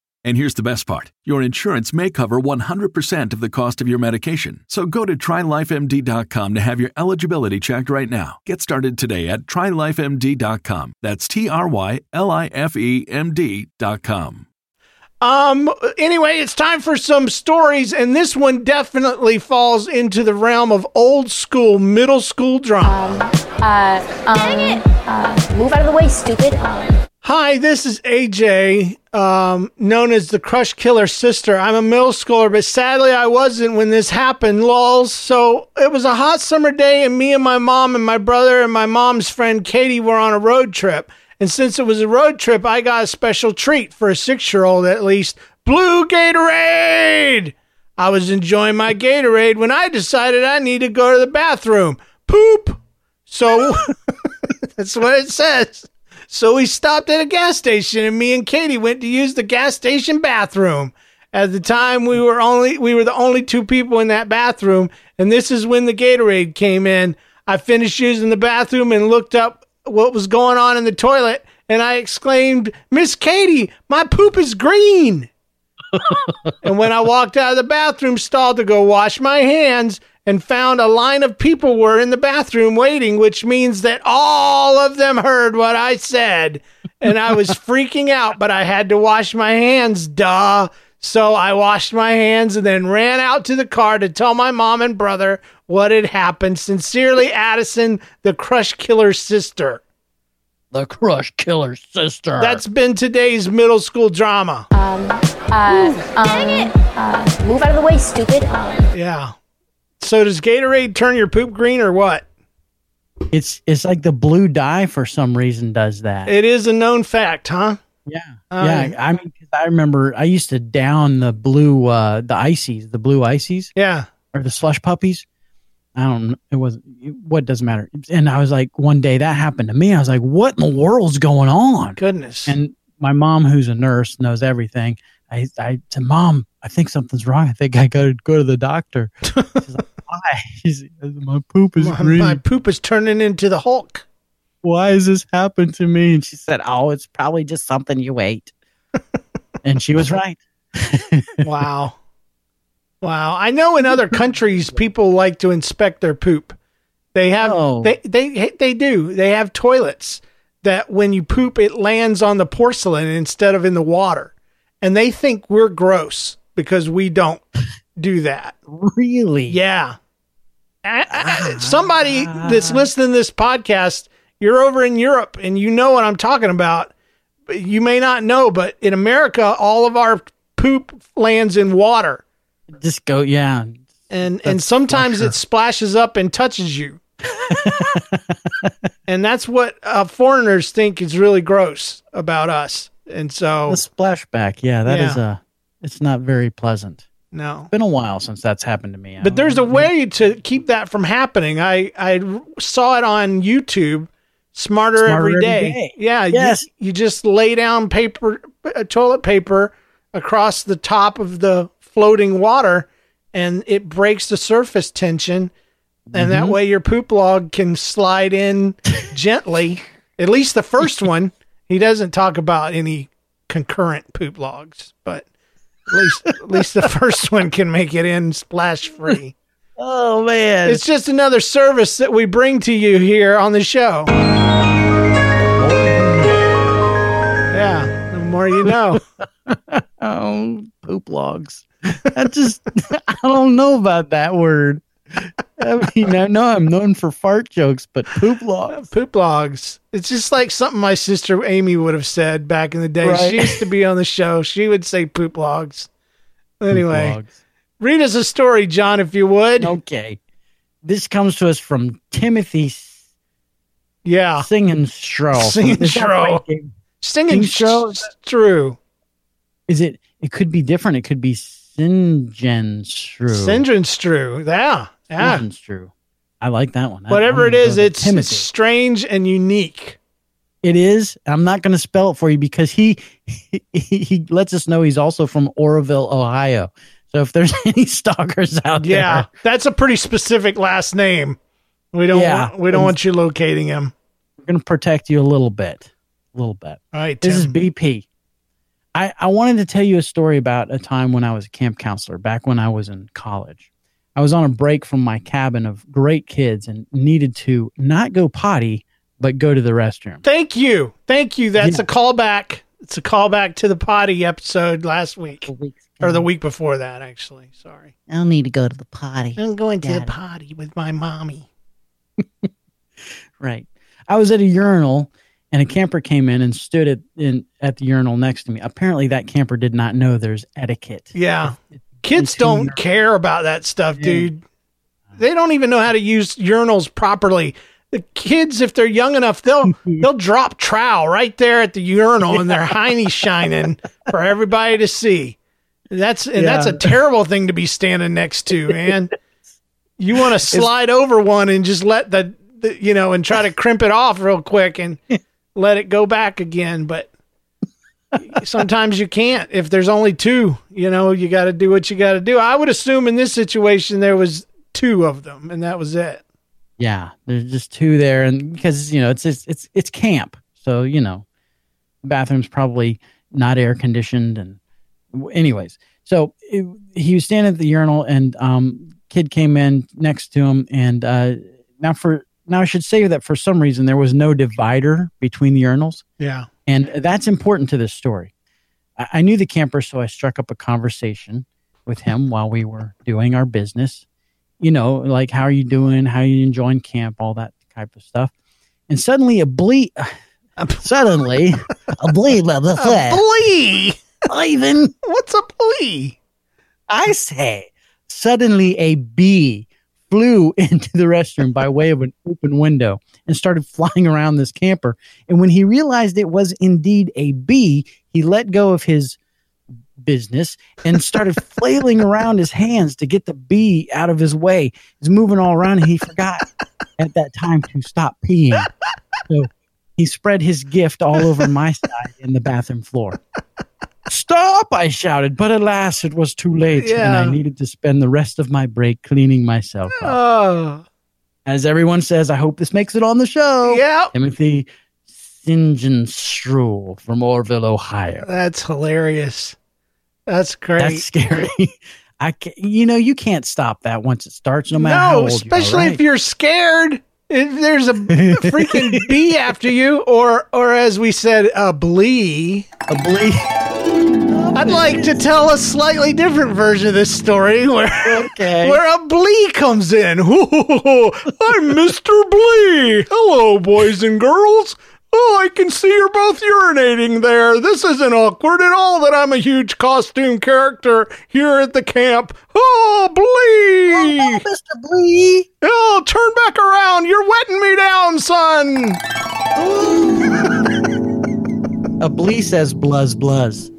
Speaker 8: And here's the best part your insurance may cover 100% of the cost of your medication. So go to trylifemd.com to have your eligibility checked right now. Get started today at trylifemd.com. That's T R Y L I F E M D.com.
Speaker 2: Um. Anyway, it's time for some stories, and this one definitely falls into the realm of old school middle school drama.
Speaker 9: Um, uh, um, Dang it! Uh, move out of the way, stupid. Um,
Speaker 2: Hi, this is AJ, um, known as the Crush Killer Sister. I'm a middle schooler, but sadly I wasn't when this happened, lols. So it was a hot summer day, and me and my mom and my brother and my mom's friend Katie were on a road trip. And since it was a road trip, I got a special treat for a six year old at least Blue Gatorade! I was enjoying my Gatorade when I decided I need to go to the bathroom. Poop! So that's what it says. So we stopped at a gas station and me and Katie went to use the gas station bathroom. At the time we were only we were the only two people in that bathroom and this is when the Gatorade came in. I finished using the bathroom and looked up what was going on in the toilet and I exclaimed, "Miss Katie, my poop is green." and when I walked out of the bathroom stall to go wash my hands, and found a line of people were in the bathroom waiting, which means that all of them heard what I said. And I was freaking out, but I had to wash my hands, duh. So I washed my hands and then ran out to the car to tell my mom and brother what had happened. Sincerely, Addison, the Crush Killer sister.
Speaker 6: The Crush Killer sister.
Speaker 2: That's been today's middle school drama.
Speaker 9: Um, uh, um, Dang it! Uh, move out of the way, stupid. Um,
Speaker 2: yeah. So does Gatorade turn your poop green or what?
Speaker 6: It's it's like the blue dye for some reason does that.
Speaker 2: It is a known fact, huh?
Speaker 6: Yeah, uh, yeah. I mean, I remember I used to down the blue, uh, the ices, the blue ices.
Speaker 2: Yeah,
Speaker 6: or the slush puppies. I don't. It was what doesn't matter. And I was like, one day that happened to me. I was like, what in the world's going on?
Speaker 2: Goodness.
Speaker 6: And my mom, who's a nurse, knows everything. I I said, Mom, I think something's wrong. I think I got to go to the doctor. She's like, why? He's, my poop is
Speaker 2: my,
Speaker 6: green.
Speaker 2: My poop is turning into the Hulk.
Speaker 6: Why has this happened to me? And she said, Oh, it's probably just something you ate. and she was right.
Speaker 2: wow. Wow. I know in other countries people like to inspect their poop. They have oh. they, they they do. They have toilets that when you poop it lands on the porcelain instead of in the water. And they think we're gross because we don't do that.
Speaker 6: Really?
Speaker 2: Yeah. I, I, somebody that's listening to this podcast, you're over in Europe and you know what I'm talking about. You may not know, but in America, all of our poop lands in water.
Speaker 6: Just go, yeah.
Speaker 2: And that's and sometimes it splashes up and touches you. and that's what uh, foreigners think is really gross about us. And so
Speaker 6: the splashback, yeah, that yeah. is a. It's not very pleasant.
Speaker 2: No.
Speaker 6: It's been a while since that's happened to me.
Speaker 2: But there's a way to keep that from happening. I, I saw it on YouTube. Smarter, Smarter every, day. every day. Yeah.
Speaker 6: Yes.
Speaker 2: You, you just lay down paper, uh, toilet paper across the top of the floating water and it breaks the surface tension. And mm-hmm. that way your poop log can slide in gently. At least the first one. He doesn't talk about any concurrent poop logs, but at least at least the first one can make it in splash free.
Speaker 6: Oh man.
Speaker 2: It's just another service that we bring to you here on the show. Yeah. The more you know.
Speaker 6: oh, poop logs. I just, I don't know about that word. I mean, I know I'm known for fart jokes, but poop logs.
Speaker 2: Poop logs. It's just like something my sister Amy would have said back in the day.
Speaker 6: Right.
Speaker 2: She used to be on the show. She would say poop logs. Anyway,
Speaker 6: logs.
Speaker 2: read us a story, John, if you would.
Speaker 6: Okay. This comes to us from Timothy
Speaker 2: Yeah.
Speaker 6: Singing Stroh.
Speaker 2: Singing Stroh. Singing
Speaker 6: Stroh?
Speaker 2: True.
Speaker 6: Is it? It could be different. It could be Sinjin Stru.
Speaker 2: Sinjin Stru. Yeah. Yeah.
Speaker 6: Sinjin Stru. I like that one.
Speaker 2: Whatever it is, it's, it's strange and unique.
Speaker 6: It is. I'm not going to spell it for you because he, he he lets us know he's also from Oroville, Ohio. So if there's any stalkers out
Speaker 2: Yeah.
Speaker 6: there, yeah,
Speaker 2: That's a pretty specific last name. We don't
Speaker 6: Yeah.
Speaker 2: want, we don't want you locating him.
Speaker 6: we're going to protect you a little bit, a little bit.
Speaker 2: All right.
Speaker 6: This is BP. I, I wanted to tell you a story about a time when I was a camp counselor back when I was in college. I was on a break from my cabin of great kids and needed to not go potty, but go to the restroom.
Speaker 2: Thank you. Thank you. That's
Speaker 6: Yeah.
Speaker 2: a callback. It's a callback to the potty episode last week. Or the week before that, actually. Sorry.
Speaker 6: I'll need to go to the potty.
Speaker 2: I'm going to the
Speaker 6: Daddy.
Speaker 2: potty with my mommy.
Speaker 6: Right. I was at a urinal and a camper came in and stood at in at the urinal next to me. Apparently that camper did not know there's etiquette.
Speaker 2: Yeah. Kids don't care about that stuff,
Speaker 6: Yeah.
Speaker 2: dude. They don't even know how to use urinals properly. The kids, if they're young enough, they'll they'll drop trowel right there at the urinal and their hiney shining for everybody to see. That's and that's a terrible thing to be standing next to, man. You want to slide over one and just let the, the you know and try to crimp it off real quick and let it go back again, but sometimes you can't. If there's only two you know you got to do what you got to do. I would assume in this situation there was two of them and that was it.
Speaker 6: Yeah, there's just two there, and because you know it's it's it's, it's camp, so you know, the bathroom's probably not air conditioned, and anyways, so it, he was standing at the urinal, and um, kid came in next to him, and uh, now for now I should say that for some reason there was no divider between the urinals,
Speaker 2: yeah
Speaker 6: and that's important to this story. I, I knew the camper, so I struck up a conversation with him while we were doing our business. You know, like how are you doing? How are you enjoying camp? All that type of stuff. And suddenly a bleep. suddenly a bleep. Blah, blah, blah.
Speaker 2: Blee!
Speaker 6: Ivan,
Speaker 2: what's a blee
Speaker 6: I say. Suddenly a bee flew into the restroom by way of an open window and started flying around this camper. And when he realized it was indeed a bee, he let go of his business and started flailing around his hands to get the bee out of his way. He's moving all around and he forgot at that time to stop peeing. So he spread his gift all over my side in the bathroom floor. Stop! I shouted, but alas, it was too late, and I needed to spend the rest of my break cleaning myself up.
Speaker 2: oh
Speaker 6: As everyone says, I hope this makes it on the show.
Speaker 2: yeah
Speaker 6: Timothy Singenstruhl from Orrville, Ohio.
Speaker 2: that's hilarious that's great
Speaker 6: That's scary. I can't. you know, you can't stop that once it starts, no matter how
Speaker 2: no
Speaker 6: old
Speaker 2: especially
Speaker 6: you are, right?
Speaker 2: if you're scared if there's a freaking bee after you or or as we said a blee
Speaker 6: a blee.
Speaker 2: I'd like to tell a slightly different version of this story where
Speaker 6: Okay.
Speaker 2: where a Blee comes in. I'm Mr. Blee. Hello, boys and girls. Oh, I can see you're both urinating there. This isn't awkward at all that I'm a huge costume character here at the camp. Oh, Blee!
Speaker 6: Mr. Blee.
Speaker 2: Oh, turn back around. You're wetting me down, son.
Speaker 6: A blee says bluzz bluzz.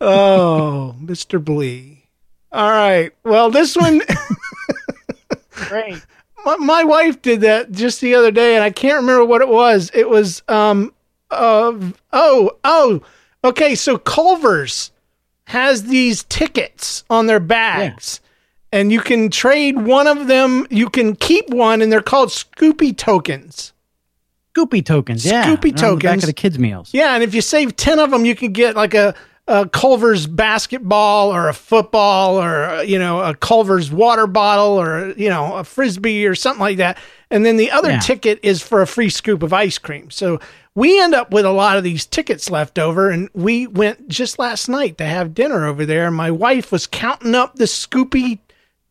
Speaker 2: Oh, Mr. Blee. All right. Well, this one.
Speaker 6: Great.
Speaker 2: my, my wife did that just the other day and i can't remember what it was it was um uh oh oh okay so culver's has these tickets on their bags and you can trade one of them you can keep one and they're called scoopy tokens
Speaker 6: Scoopy tokens, yeah.
Speaker 2: Scoopy
Speaker 6: the back
Speaker 2: tokens.
Speaker 6: of the kids' meals.
Speaker 2: yeah and if you save 10 of them you can get like a a Culver's basketball or a football or you know a Culver's water bottle or you know a frisbee or something like that, and then the other
Speaker 6: Yeah.
Speaker 2: ticket is for a free scoop of ice cream. So we end up with a lot of these tickets left over, and we went just last night to have dinner over there. And my wife was counting up the Scoopy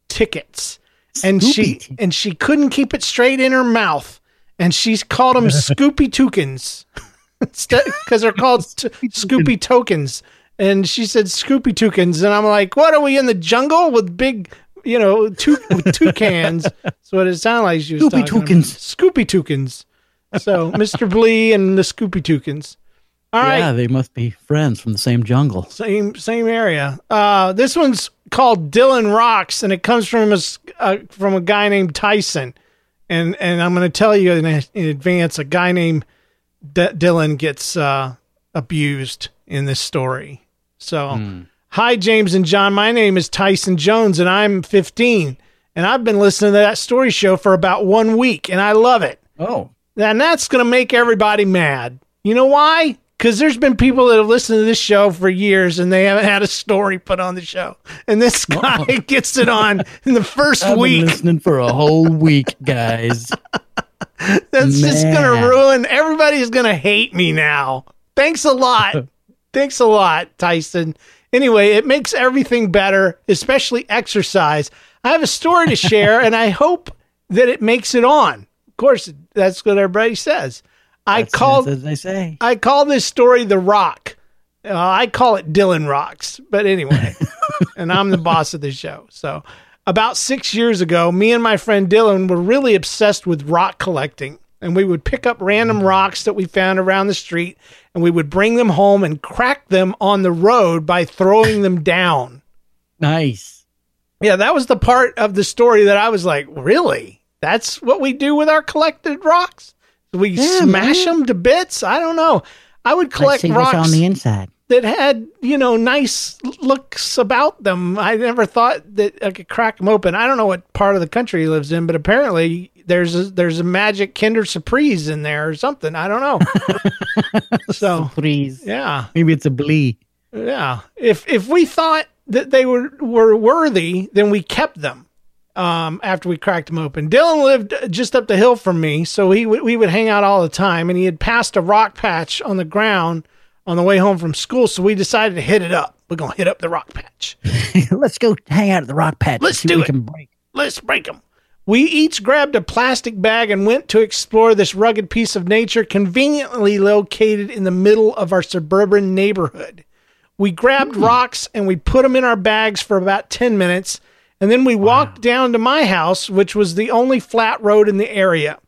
Speaker 2: tickets, and she and she couldn't keep it straight in her mouth, and she's called them Scoopy Tokens because they're called t- Scoopy Tokens. And she said Scoopy Toucans, and I'm like, what are we in the jungle with big, you know, two toucans? That's what it sounded like. She was
Speaker 6: Scoopy. Toucans.
Speaker 2: Scoopy Toucans. So Mr. Blee and the Scoopy Toucans. All right,
Speaker 6: Yeah, they must be friends from the same jungle.
Speaker 2: same same area. Uh, this one's called Dylan Rocks, and it comes from a uh, from a guy named Tyson. And and I'm going to tell you in, in advance, a guy named D- Dylan gets uh, abused in this story. So, hmm. hi James and John. My name is Tyson Jones, and I'm 15, and I've been listening to that story show for about one week, and I love it.
Speaker 6: Oh,
Speaker 2: And that's going to make everybody mad. You know why? Because there's been people that have listened to this show for years and they haven't had a story put on the show. And this oh. guy gets it on in the 1st
Speaker 6: I've been
Speaker 2: week.
Speaker 6: listening for a whole week, guys.
Speaker 2: That's just going to ruin. Everybody's going to hate me now. Thanks a lot. Thanks a lot, Tyson. Anyway, it makes everything better, especially exercise. I have a story to share and I hope that it makes it on. Of course, that's what everybody says. I
Speaker 6: That's-
Speaker 2: called
Speaker 6: that's they say.
Speaker 2: I call this story The Rock. Uh, I call it Dylan Rocks, but anyway, and I'm the boss of the show. So, about six years ago, me and my friend Dylan were really obsessed with rock collecting. And we would pick up random rocks that we found around the street and we would bring them home and crack them on the road by throwing them down.
Speaker 6: Nice.
Speaker 2: Yeah, that was the part of the story that I was like, really? That's what we do with our collected rocks? We
Speaker 6: Yeah,
Speaker 2: smash them to bits? I don't know. I would collect rocks
Speaker 6: on the inside.
Speaker 2: that had you know nice looks about them. I never thought that I could crack them open. I don't know what part of the country he lives in, but apparently there's a, there's a magic Kinder Surprise in there or something. I don't know. so
Speaker 6: Please.
Speaker 2: yeah,
Speaker 6: Maybe it's a blee.
Speaker 2: yeah. If if we thought that they were were worthy, then we kept them. Um, after we cracked them open, Dylan lived just up the hill from me, so he w- we would hang out all the time. And he had passed a rock patch on the ground on the way home from school, so we decided to hit it up. We're gonna hit up the rock patch.
Speaker 6: Let's go hang out at the rock patch.
Speaker 2: Let's do it.
Speaker 6: we can break.
Speaker 2: Let's break them. We each grabbed a plastic bag and went to explore this rugged piece of nature conveniently located in the middle of our suburban neighborhood. We grabbed hmm. rocks and we put them in our bags for about 10 minutes, and then we walked down to my house, which was the only flat road in the area.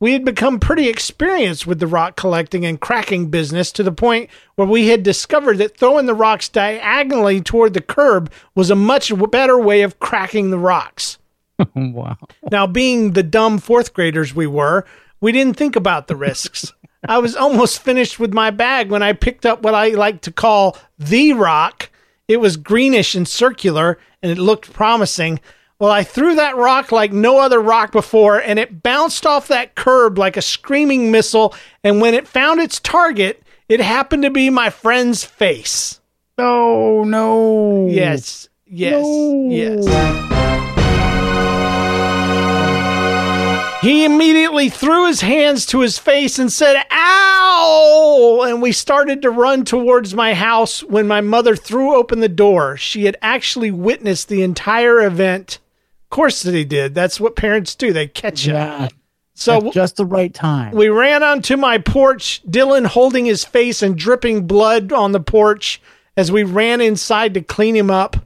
Speaker 2: We had become pretty experienced with the rock collecting and cracking business to the point where we had discovered that throwing the rocks diagonally toward the curb was a much better way of cracking the rocks.
Speaker 6: wow.
Speaker 2: Now, being the dumb fourth graders we were, we didn't think about the risks. I was almost finished with my bag when I picked up what I like to call the rock. It was greenish and circular, and it looked promising. Well, I threw that rock like no other rock before, and it bounced off that curb like a screaming missile. And when it found its target, it happened to be my friend's face.
Speaker 6: Oh no.
Speaker 2: Yes, yes, yes. He immediately threw his hands to his face and said, Ow! And we started to run towards my house when my mother threw open the door. She had actually witnessed the entire event. Of course, they did. That's what parents do, they catch you.
Speaker 6: Yeah.
Speaker 2: So
Speaker 6: At just the right time.
Speaker 2: we ran onto my porch, Dylan holding his face and dripping blood on the porch as we ran inside to clean him up.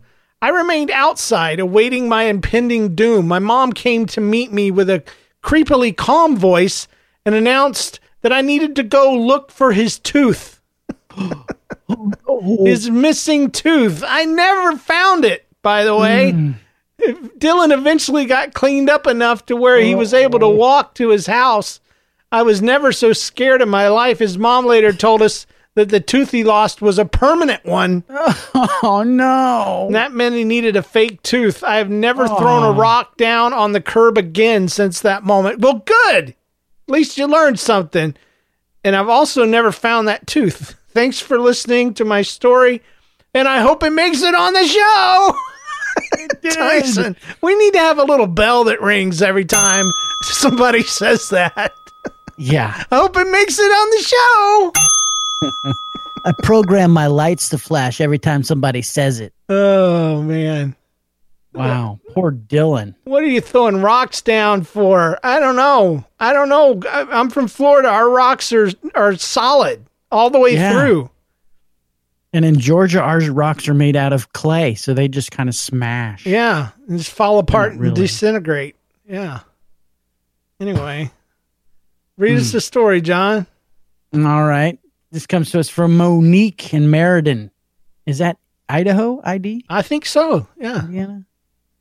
Speaker 2: I remained outside, awaiting my impending doom. My mom came to meet me with a creepily calm voice and announced that I needed to go look for his tooth. his missing tooth. I never found it, by the way. Hmm. Dylan eventually got cleaned up enough to where he was able to walk to his house. I was never so scared in my life. His mom later told us that the tooth he lost was a permanent one.
Speaker 6: Oh no.
Speaker 2: That meant he needed a fake tooth. I have never oh. thrown a rock down on the curb again since that moment. Well, good. At least you learned something. And I've also never found that tooth. Thanks for listening to my story. And I hope it makes it on the show. Tyson, we need to have a little bell that rings every time somebody says that.
Speaker 6: Yeah.
Speaker 2: I hope it makes it on the show.
Speaker 6: I program my lights to flash every time somebody says it.
Speaker 2: Oh man.
Speaker 6: Wow. Poor Dylan.
Speaker 2: What are you throwing rocks down for? I don't know. I don't know. I'm from Florida. Our rocks are are solid all the way
Speaker 6: Yeah.
Speaker 2: through.
Speaker 6: And in Georgia, our rocks are made out of clay, so they just kind of smash.
Speaker 2: Yeah, and just fall apart and disintegrate. Yeah. Anyway, read us
Speaker 6: Hmm.
Speaker 2: the story, John.
Speaker 6: All right. This comes to us from Monique in Meridian. Is that Idaho ID?
Speaker 2: I think so. Yeah.
Speaker 6: Indiana?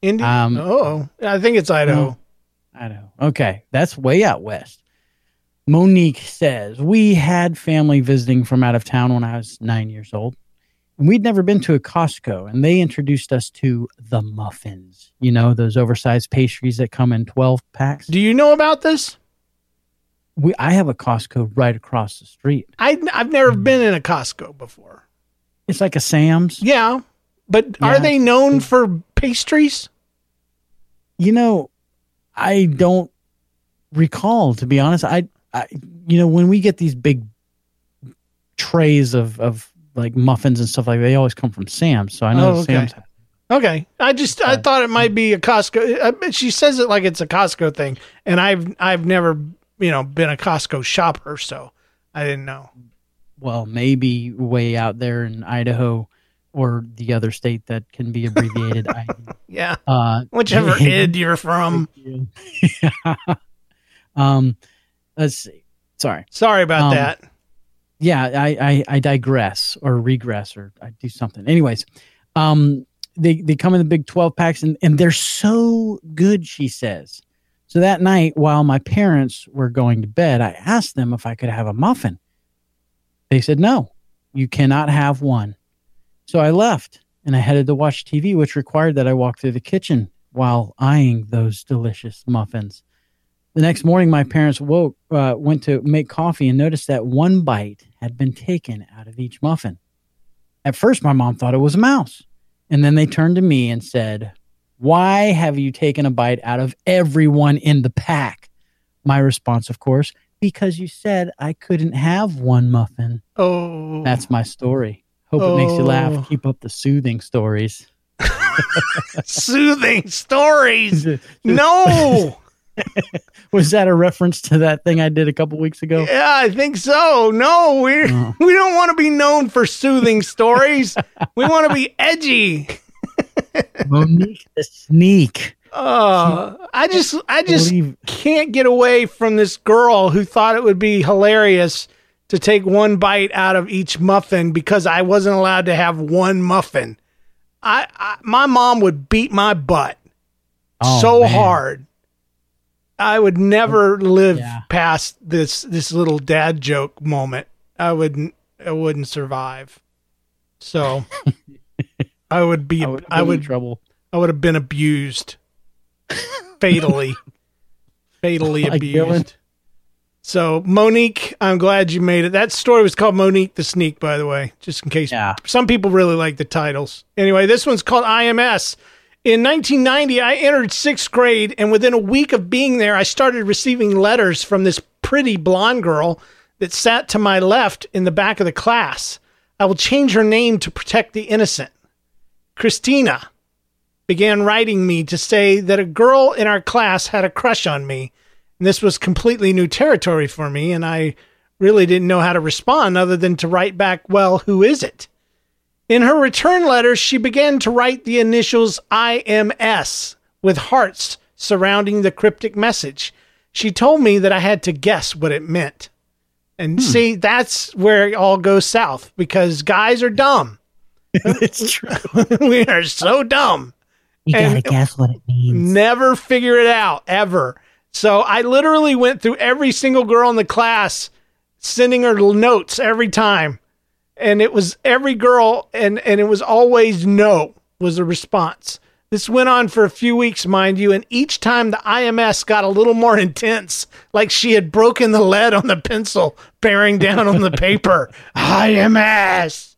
Speaker 2: India.
Speaker 6: Um,
Speaker 2: oh, I think it's Idaho.
Speaker 6: Idaho. Okay. That's way out west. Monique says, We had family visiting from out of town when I was nine years old. And we'd never been to a Costco, and they introduced us to the muffins. You know, those oversized pastries that come in 12 packs.
Speaker 2: Do you know about this?
Speaker 6: We, I have a Costco right across the street.
Speaker 2: I, I've never mm. been in a Costco before.
Speaker 6: It's like a Sam's.
Speaker 2: Yeah, but are they known for pastries?
Speaker 6: You know, I don't recall to be honest. I, I you know, when we get these big trays of of like muffins and stuff like that, they always come from Sam's. So I know
Speaker 2: Oh, okay.
Speaker 6: Sam's.
Speaker 2: Okay, I just I thought it might be a Costco. Uh, she says it like it's a Costco thing, and I've I've never you know been a Costco shopper, so I didn't know.
Speaker 6: Well, maybe way out there in Idaho or the other state that can be abbreviated. I,
Speaker 2: Yeah,
Speaker 6: uh,
Speaker 2: whichever id you're from. yeah.
Speaker 6: um, let's see. Sorry.
Speaker 2: Sorry about
Speaker 6: Um,
Speaker 2: that.
Speaker 6: yeah I, I i digress or regress or i do something anyways um they they come in the big 12 packs and and they're so good she says so that night while my parents were going to bed i asked them if i could have a muffin they said no you cannot have one so i left and i headed to watch tv which required that i walk through the kitchen while eyeing those delicious muffins the next morning, my parents woke, uh, went to make coffee and noticed that one bite had been taken out of each muffin. At first, my mom thought it was a mouse. And then they turned to me and said, Why have you taken a bite out of everyone in the pack? My response, of course, because you said I couldn't have one muffin.
Speaker 2: Oh,
Speaker 6: That's my story. Hope it makes you
Speaker 2: Oh.
Speaker 6: laugh. Keep up the soothing stories.
Speaker 2: soothing stories. No.
Speaker 6: Was that a reference to that thing I did a couple weeks ago?
Speaker 2: Yeah, I think so. No, we
Speaker 6: Oh.
Speaker 2: we don't want to be known for soothing stories. we want to be edgy.
Speaker 6: Monique the Sneak.
Speaker 2: Uh, I just I just
Speaker 6: believe-
Speaker 2: can't get away from this girl who thought it would be hilarious to take one bite out of each muffin because I wasn't allowed to have one muffin. I, I my mom would beat my butt
Speaker 6: Oh,
Speaker 2: so
Speaker 6: man.
Speaker 2: hard. I would never live
Speaker 6: Yeah.
Speaker 2: past this this little dad joke moment. I wouldn't I wouldn't survive. So I would be
Speaker 6: I would,
Speaker 2: I would
Speaker 6: trouble.
Speaker 2: I would have been abused fatally, fatally
Speaker 6: Like
Speaker 2: abused.
Speaker 6: Dylan?
Speaker 2: So Monique, I'm glad you made it. That story was called Monique the Sneak, by the way, just in case.
Speaker 6: Yeah.
Speaker 2: Some people really like the titles. Anyway, this one's called IMS. In 1990, I entered sixth grade, and within a week of being there, I started receiving letters from this pretty blonde girl that sat to my left in the back of the class. I will change her name to protect the innocent. Christina began writing me to say that a girl in our class had a crush on me. And this was completely new territory for me, and I really didn't know how to respond other than to write back, Well, who is it? In her return letter, she began to write the initials IMS with hearts surrounding the cryptic message. She told me that I had to guess what it meant. And hmm. see, that's where it all goes south because guys are dumb.
Speaker 6: it's true.
Speaker 2: we are so dumb.
Speaker 6: You gotta guess what it means.
Speaker 2: Never figure it out ever. So I literally went through every single girl in the class, sending her notes every time, and it was every girl, and and it was always no was the response. This went on for a few weeks, mind you, and each time the IMS got a little more intense, like she had broken the lead on the pencil bearing down on the paper. IMS.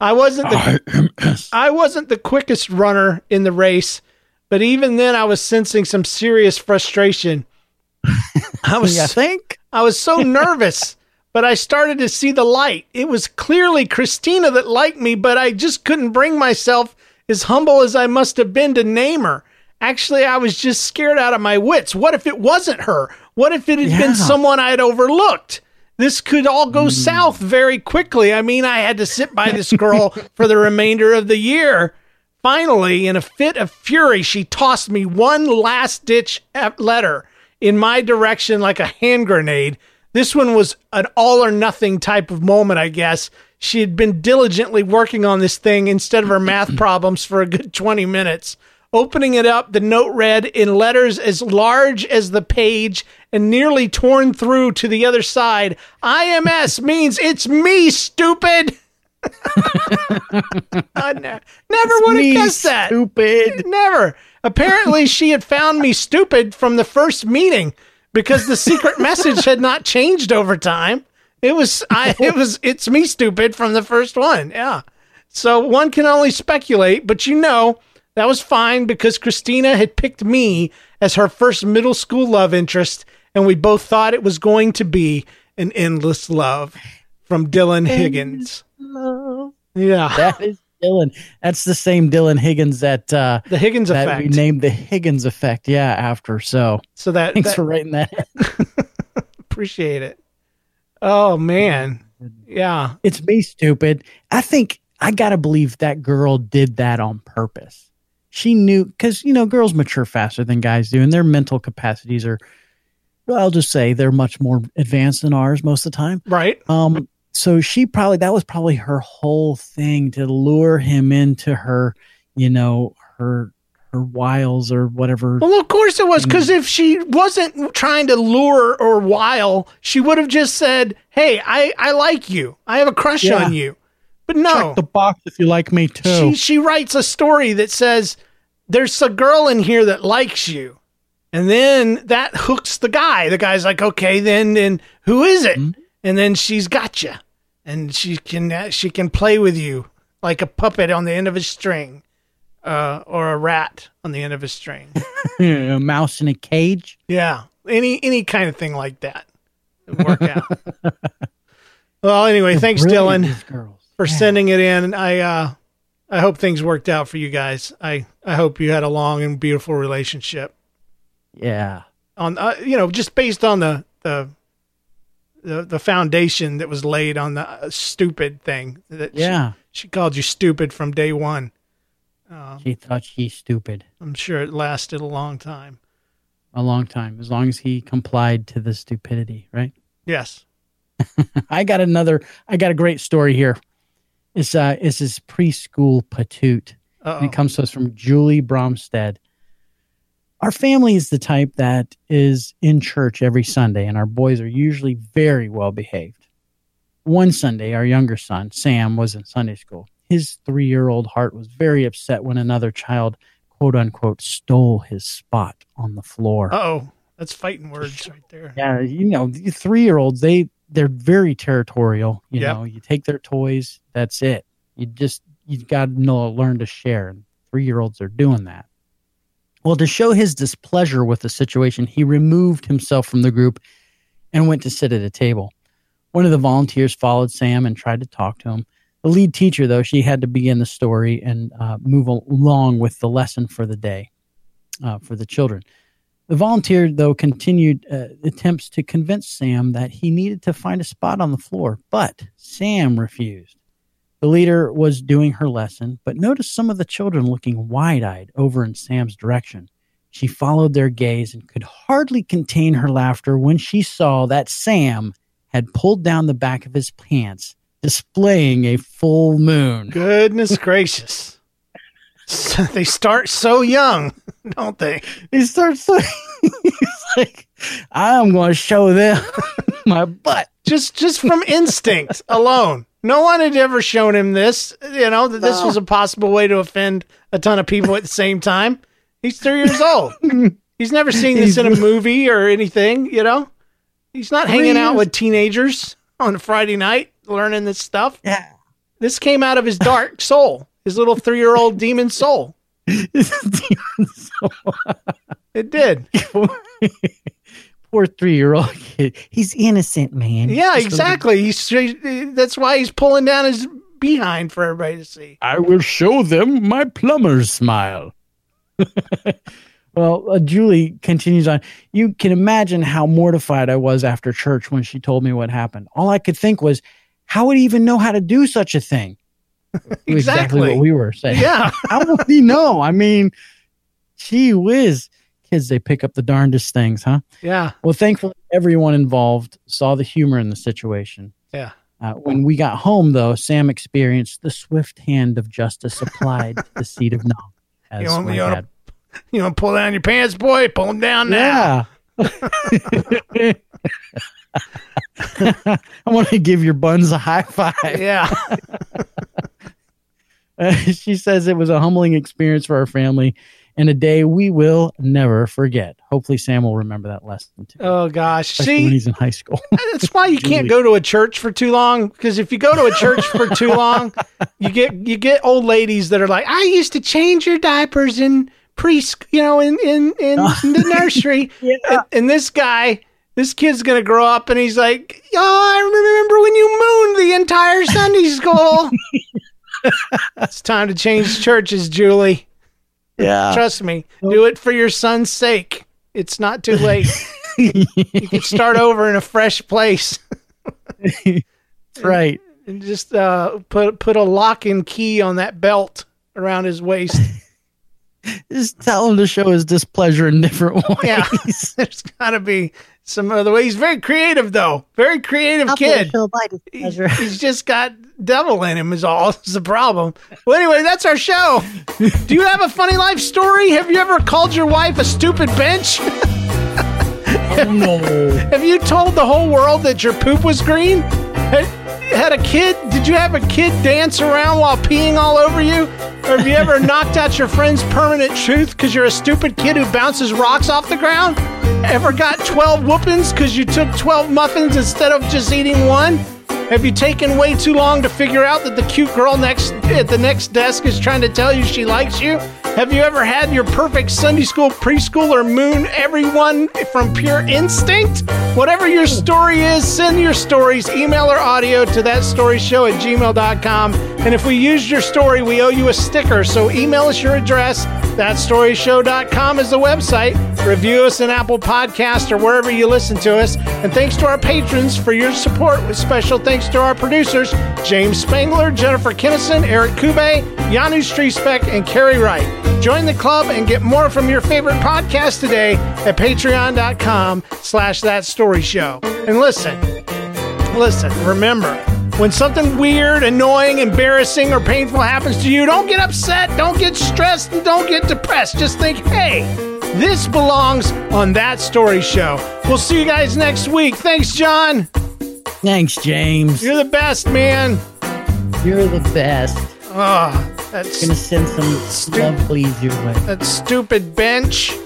Speaker 2: I wasn't the I wasn't the quickest runner in the race, but even then I was sensing some serious frustration. I was
Speaker 6: You think?
Speaker 2: I was so nervous, but I started to see the light. It was clearly Christina that liked me, but I just couldn't bring myself, as humble as I must have been, to name her. Actually, I was just scared out of my wits. What if it wasn't her? What if it had
Speaker 6: Yeah.
Speaker 2: been someone I had overlooked? This could all go
Speaker 6: Hmm.
Speaker 2: south very quickly. I mean, I had to sit by this girl for the remainder of the year. Finally, in a fit of fury, she tossed me one last ditch letter in my direction like a hand grenade. This one was an all or nothing type of moment, I guess. She had been diligently working on this thing instead of her math problems for a good 20 minutes. Opening it up, the note read in letters as large as the page and nearly torn through to the other side IMS means it's me, stupid. I ne- never would have guessed that.
Speaker 6: Stupid.
Speaker 2: Never. Apparently, she had found me stupid from the first meeting because the secret message had not changed over time. It was I. It was it's me stupid from the first one. Yeah. So one can only speculate, but you know that was fine because Christina had picked me as her first middle school love interest, and we both thought it was going to be an endless love from Dylan Higgins. Yeah.
Speaker 6: That is Dylan. That's the same Dylan Higgins that uh
Speaker 2: The Higgins
Speaker 6: that
Speaker 2: effect.
Speaker 6: we named the Higgins effect, yeah, after. So
Speaker 2: So that
Speaker 6: thanks
Speaker 2: that-
Speaker 6: for writing that.
Speaker 2: appreciate it. Oh man. Yeah.
Speaker 6: It's me, stupid. I think I gotta believe that girl did that on purpose. She knew because you know girls mature faster than guys do, and their mental capacities are. Well, I'll just say they're much more advanced than ours most of the time.
Speaker 2: Right.
Speaker 6: Um. So she probably that was probably her whole thing to lure him into her, you know, her her wiles or whatever.
Speaker 2: Well, of course it was, because if she wasn't trying to lure or wile, she would have just said, "Hey, I I like you. I have a crush
Speaker 6: Yeah.
Speaker 2: on you." But no,
Speaker 6: Check the box if you like me too.
Speaker 2: she she writes a story that says, "There's a girl in here that likes you," and then that hooks the guy. The guy's like, "Okay, then then who is it?" And then she's got you, and she can she can play with you like a puppet on the end of a string, uh, or a rat on the end of a string.
Speaker 6: a mouse in a cage.
Speaker 2: Yeah, any any kind of thing like that work out. well, anyway, thanks, Dylan, for sending it in. I uh, I hope things worked out for you guys. I I hope you had a long and beautiful relationship.
Speaker 6: Yeah.
Speaker 2: On uh, you know, just based on the the the, the foundation that was laid on the uh, stupid thing that
Speaker 6: Yeah.
Speaker 2: she, called you stupid from day one.
Speaker 6: She thought she's stupid
Speaker 2: I'm sure it lasted a long time.
Speaker 6: a long time, as long as he complied to the stupidity, right?
Speaker 2: Yes.
Speaker 6: I got another. I got a great story here. It's uh, it's this preschool patoot. It comes to us from Julie Bromstead. Our family is the type that is in church every Sunday, and our boys are usually very well behaved. One Sunday, our younger son, Sam, was in Sunday school. His three year old heart was very upset when another child, quote unquote, stole his spot on the floor.
Speaker 2: Oh, that's fighting words right there.
Speaker 6: Yeah, you know, the three year olds, they they're very territorial. You
Speaker 2: Yep.
Speaker 6: know, you take their toys, that's it. You just you got to know learn to share. And three year olds are doing that. Well, to show his displeasure with the situation, he removed himself from the group and went to sit at a table. One of the volunteers followed Sam and tried to talk to him. The lead teacher, though, she had to begin the story and uh, move along with the lesson for the day uh, for the children. The volunteer, though, continued uh, attempts to convince Sam that he needed to find a spot on the floor, but Sam refused. The leader was doing her lesson, but noticed some of the children looking wide eyed over in Sam's direction. She followed their gaze and could hardly contain her laughter when she saw that Sam had pulled down the back of his pants, displaying a full moon.
Speaker 2: Goodness gracious. they start so young, don't they?
Speaker 6: He starts like, he's like I'm going to show them my butt.
Speaker 2: Just just from instinct alone. No one had ever shown him this, you know, that this
Speaker 6: No.
Speaker 2: was a possible way to offend a ton of people at the same time. He's 3 years old. He's never seen this in a movie or anything, you know? He's not
Speaker 6: Three
Speaker 2: hanging out with teenagers on a Friday night learning this stuff.
Speaker 6: Yeah.
Speaker 2: This came out of his dark soul, his little 3-year-old demon soul. It did.
Speaker 6: poor three year old kid. He's innocent, man.
Speaker 2: Yeah,
Speaker 6: just a
Speaker 2: exactly. He's that's why he's pulling down his behind for everybody to see.
Speaker 6: I will show them my plumber's smile. well, uh, Julie continues on. You can imagine how mortified I was after church when she told me what happened. All I could think was, how would he even know how to do such a thing? exactly.
Speaker 2: Exactly.
Speaker 6: what we were saying.
Speaker 2: Yeah.
Speaker 6: how would he know? I mean, gee whiz. Kids, they pick up the darndest things, huh?
Speaker 2: Yeah.
Speaker 6: Well, thankfully, everyone involved saw the humor in the situation.
Speaker 2: Yeah.
Speaker 6: Uh, when we got home, though, Sam experienced the swift hand of justice applied to the seat of knowledge. As
Speaker 2: You want,
Speaker 6: my
Speaker 2: you, want to, you want to pull down your pants, boy? Pull them down now.
Speaker 6: Yeah. I want to give your buns a high five.
Speaker 2: Yeah.
Speaker 6: Uh, she says it was a humbling experience for our family and a day we will never forget. Hopefully, Sam will remember that lesson too.
Speaker 2: Oh gosh.
Speaker 6: especially when
Speaker 2: See,
Speaker 6: he's in high school.
Speaker 2: that's why you can't go to a church for too long. Because if you go to a church for too long, you get you get old ladies that are like, "I used to change your diapers in pre, you know, in in in, in the nursery." and, and this guy, this kid's gonna grow up, and he's like, "Oh, I remember when you mooned the entire Sunday school." it's time to change churches, Julie.
Speaker 6: Yeah.
Speaker 2: Trust me. Do it for your son's sake. It's not too late. you can start over in a fresh place.
Speaker 6: Right.
Speaker 2: And just uh, put put a lock and key on that belt around his waist.
Speaker 6: Just tell him to show his displeasure in different ways.
Speaker 2: Yeah, there's got to be some other way. He's very creative, though. Very creative kid. He's, he's just got devil in him. Is all. Is the problem. Well, anyway, that's our show. Do you have a funny life story? Have you ever called your wife a stupid bench?
Speaker 6: Oh, no.
Speaker 2: Have you told the whole world that your poop was green? Had, a kid? Did you have a kid dance around while peeing all over you? Or have you ever knocked out your friend's permanent truth because you're a stupid kid who bounces rocks off the ground? Ever got 12 whoopings because you took 12 muffins instead of just eating one? Have you taken way too long to figure out that the cute girl next at the next desk is trying to tell you she likes you? Have you ever had your perfect Sunday school preschooler moon everyone from pure instinct? Whatever your story is, send your stories, email or audio to thatstoryshow at gmail.com. And if we used your story, we owe you a sticker. So email us your address. Thatstoryshow.com is the website. Review us in Apple Podcast or wherever you listen to us. And thanks to our patrons for your support. With special thanks to our producers, James Spangler, Jennifer Kinnison, Eric Kube, Janu Striesbeck, and Carrie Wright. Join the club and get more from your favorite podcast today at patreon.com slash that story show. And listen, listen, remember, when something weird, annoying, embarrassing, or painful happens to you, don't get upset, don't get stressed, and don't get depressed. Just think, hey, this belongs on That Story Show. We'll see you guys next week. Thanks, John.
Speaker 6: Thanks, James.
Speaker 2: You're the best, man.
Speaker 6: You're the best.
Speaker 2: Ah, oh, that's
Speaker 6: Gonna send some love bleeds your way.
Speaker 2: that stupid bench.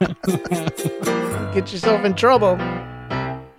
Speaker 2: Get yourself in trouble.